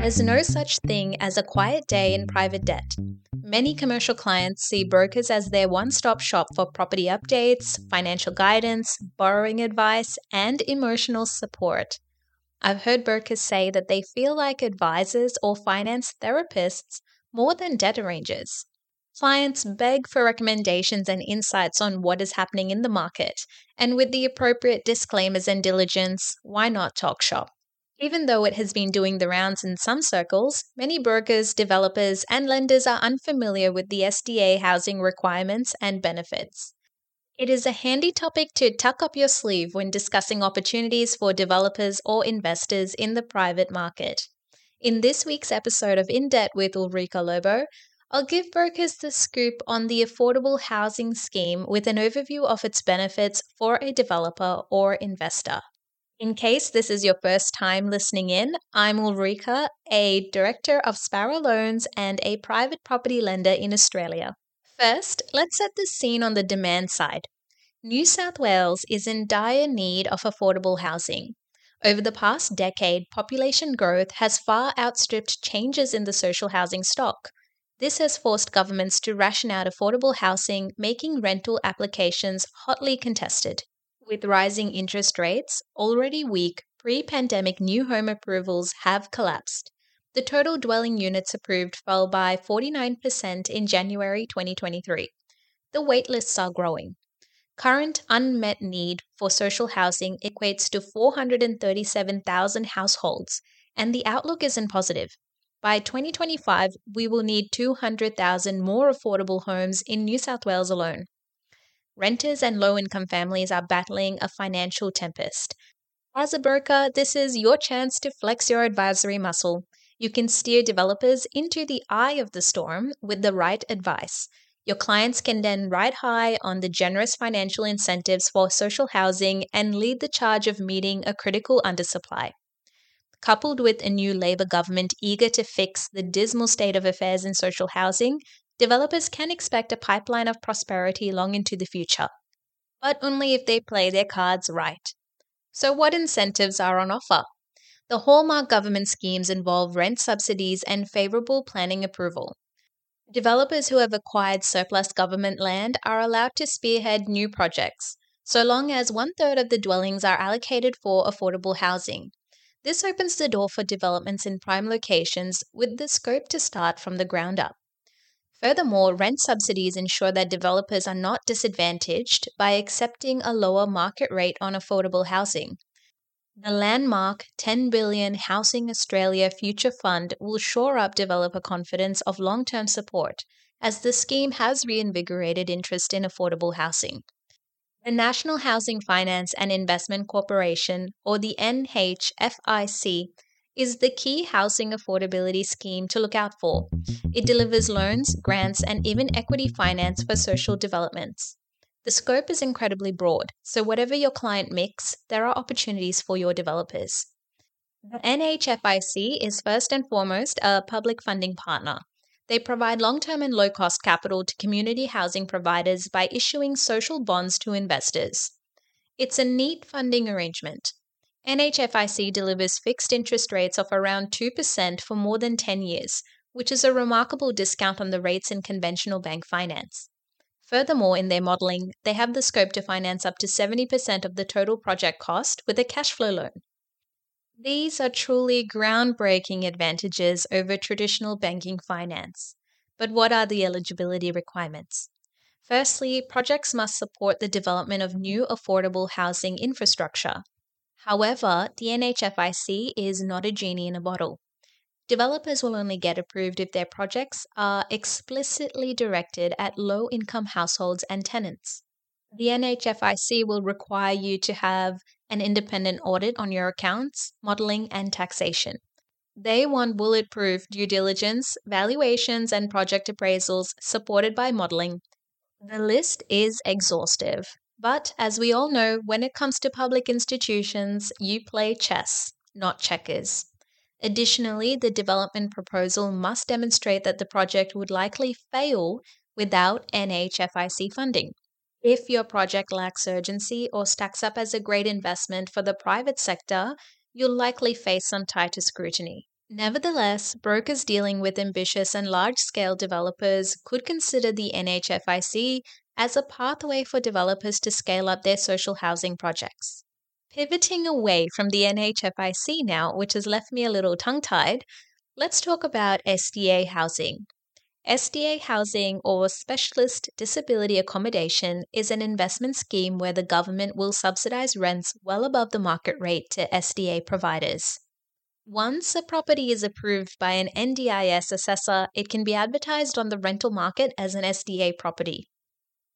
There's no such thing as a quiet day in private debt. Many commercial clients see brokers as their one stop shop for property updates, financial guidance, borrowing advice, and emotional support. I've heard brokers say that they feel like advisors or finance therapists more than debt arrangers. Clients beg for recommendations and insights on what is happening in the market, and with the appropriate disclaimers and diligence, why not talk shop? Even though it has been doing the rounds in some circles, many brokers, developers, and lenders are unfamiliar with the SDA housing requirements and benefits. It is a handy topic to tuck up your sleeve when discussing opportunities for developers or investors in the private market. In this week's episode of In Debt with Ulrika Lobo, I'll give brokers the scoop on the affordable housing scheme with an overview of its benefits for a developer or investor. In case this is your first time listening in, I'm Ulrika, a director of Sparrow Loans and a private property lender in Australia. First, let's set the scene on the demand side. New South Wales is in dire need of affordable housing. Over the past decade, population growth has far outstripped changes in the social housing stock. This has forced governments to ration out affordable housing, making rental applications hotly contested. With rising interest rates, already weak, pre pandemic new home approvals have collapsed. The total dwelling units approved fell by 49% in January 2023. The waitlists are growing. Current unmet need for social housing equates to 437,000 households, and the outlook isn't positive. By 2025, we will need 200,000 more affordable homes in New South Wales alone. Renters and low income families are battling a financial tempest. As a broker, this is your chance to flex your advisory muscle. You can steer developers into the eye of the storm with the right advice. Your clients can then ride high on the generous financial incentives for social housing and lead the charge of meeting a critical undersupply. Coupled with a new Labor government eager to fix the dismal state of affairs in social housing, developers can expect a pipeline of prosperity long into the future, but only if they play their cards right. So, what incentives are on offer? The hallmark government schemes involve rent subsidies and favorable planning approval. Developers who have acquired surplus government land are allowed to spearhead new projects, so long as one third of the dwellings are allocated for affordable housing. This opens the door for developments in prime locations with the scope to start from the ground up. Furthermore, rent subsidies ensure that developers are not disadvantaged by accepting a lower market rate on affordable housing. The landmark 10 billion Housing Australia Future Fund will shore up developer confidence of long-term support as the scheme has reinvigorated interest in affordable housing. The National Housing Finance and Investment Corporation, or the NHFIC, is the key housing affordability scheme to look out for. It delivers loans, grants, and even equity finance for social developments. The scope is incredibly broad, so whatever your client mix, there are opportunities for your developers. The NHFIC is first and foremost a public funding partner. They provide long term and low cost capital to community housing providers by issuing social bonds to investors. It's a neat funding arrangement. NHFIC delivers fixed interest rates of around 2% for more than 10 years, which is a remarkable discount on the rates in conventional bank finance. Furthermore, in their modelling, they have the scope to finance up to 70% of the total project cost with a cash flow loan. These are truly groundbreaking advantages over traditional banking finance. But what are the eligibility requirements? Firstly, projects must support the development of new affordable housing infrastructure, However, the NHFIC is not a genie in a bottle. Developers will only get approved if their projects are explicitly directed at low income households and tenants. The NHFIC will require you to have an independent audit on your accounts, modeling, and taxation. They want bulletproof due diligence, valuations, and project appraisals supported by modeling. The list is exhaustive. But as we all know, when it comes to public institutions, you play chess, not checkers. Additionally, the development proposal must demonstrate that the project would likely fail without NHFIC funding. If your project lacks urgency or stacks up as a great investment for the private sector, you'll likely face some tighter scrutiny. Nevertheless, brokers dealing with ambitious and large scale developers could consider the NHFIC as a pathway for developers to scale up their social housing projects. Pivoting away from the NHFIC now, which has left me a little tongue tied, let's talk about SDA housing. SDA housing or specialist disability accommodation is an investment scheme where the government will subsidize rents well above the market rate to SDA providers. Once a property is approved by an NDIS assessor, it can be advertised on the rental market as an SDA property.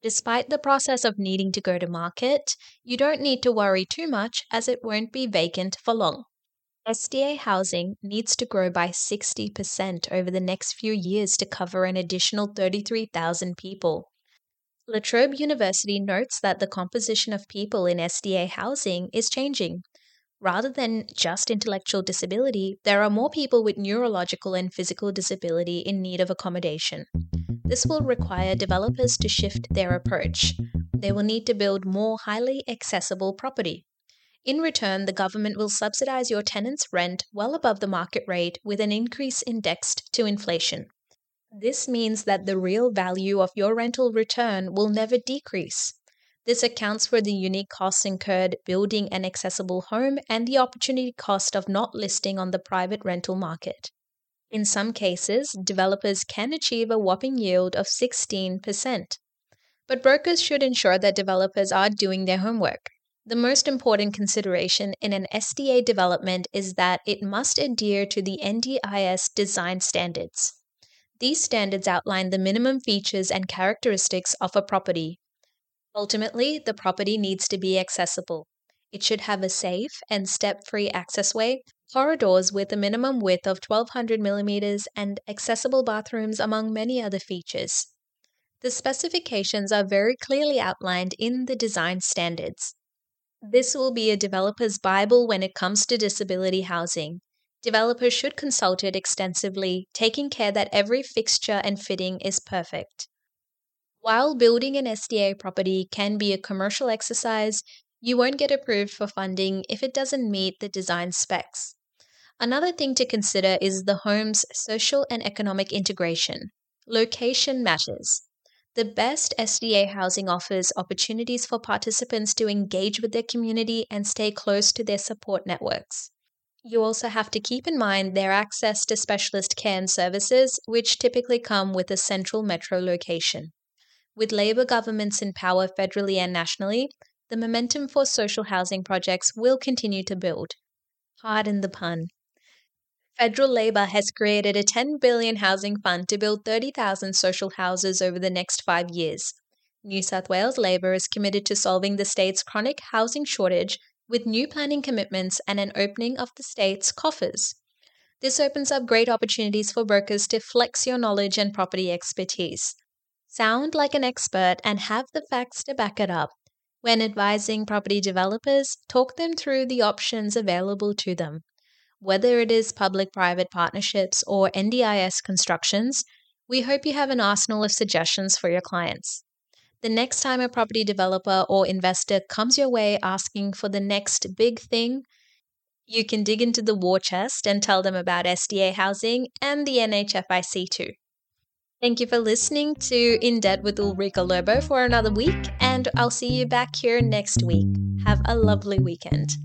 Despite the process of needing to go to market, you don't need to worry too much as it won't be vacant for long. SDA housing needs to grow by 60% over the next few years to cover an additional 33,000 people. La Trobe University notes that the composition of people in SDA housing is changing, Rather than just intellectual disability, there are more people with neurological and physical disability in need of accommodation. This will require developers to shift their approach. They will need to build more highly accessible property. In return, the government will subsidize your tenant's rent well above the market rate with an increase indexed to inflation. This means that the real value of your rental return will never decrease. This accounts for the unique costs incurred building an accessible home and the opportunity cost of not listing on the private rental market. In some cases, developers can achieve a whopping yield of 16%. But brokers should ensure that developers are doing their homework. The most important consideration in an SDA development is that it must adhere to the NDIS design standards. These standards outline the minimum features and characteristics of a property, Ultimately, the property needs to be accessible. It should have a safe and step free accessway, corridors with a minimum width of 1200 millimeters, and accessible bathrooms, among many other features. The specifications are very clearly outlined in the design standards. This will be a developer's Bible when it comes to disability housing. Developers should consult it extensively, taking care that every fixture and fitting is perfect. While building an SDA property can be a commercial exercise, you won't get approved for funding if it doesn't meet the design specs. Another thing to consider is the home's social and economic integration. Location matters. The best SDA housing offers opportunities for participants to engage with their community and stay close to their support networks. You also have to keep in mind their access to specialist care and services, which typically come with a central metro location. With Labor governments in power federally and nationally, the momentum for social housing projects will continue to build. Pardon the pun. Federal Labor has created a 10 billion housing fund to build 30,000 social houses over the next 5 years. New South Wales Labor is committed to solving the state's chronic housing shortage with new planning commitments and an opening of the state's coffers. This opens up great opportunities for brokers to flex your knowledge and property expertise. Sound like an expert and have the facts to back it up. When advising property developers, talk them through the options available to them. Whether it is public private partnerships or NDIS constructions, we hope you have an arsenal of suggestions for your clients. The next time a property developer or investor comes your way asking for the next big thing, you can dig into the war chest and tell them about SDA housing and the NHFIC too. Thank you for listening to In Debt with Ulrika Lobo for another week, and I'll see you back here next week. Have a lovely weekend.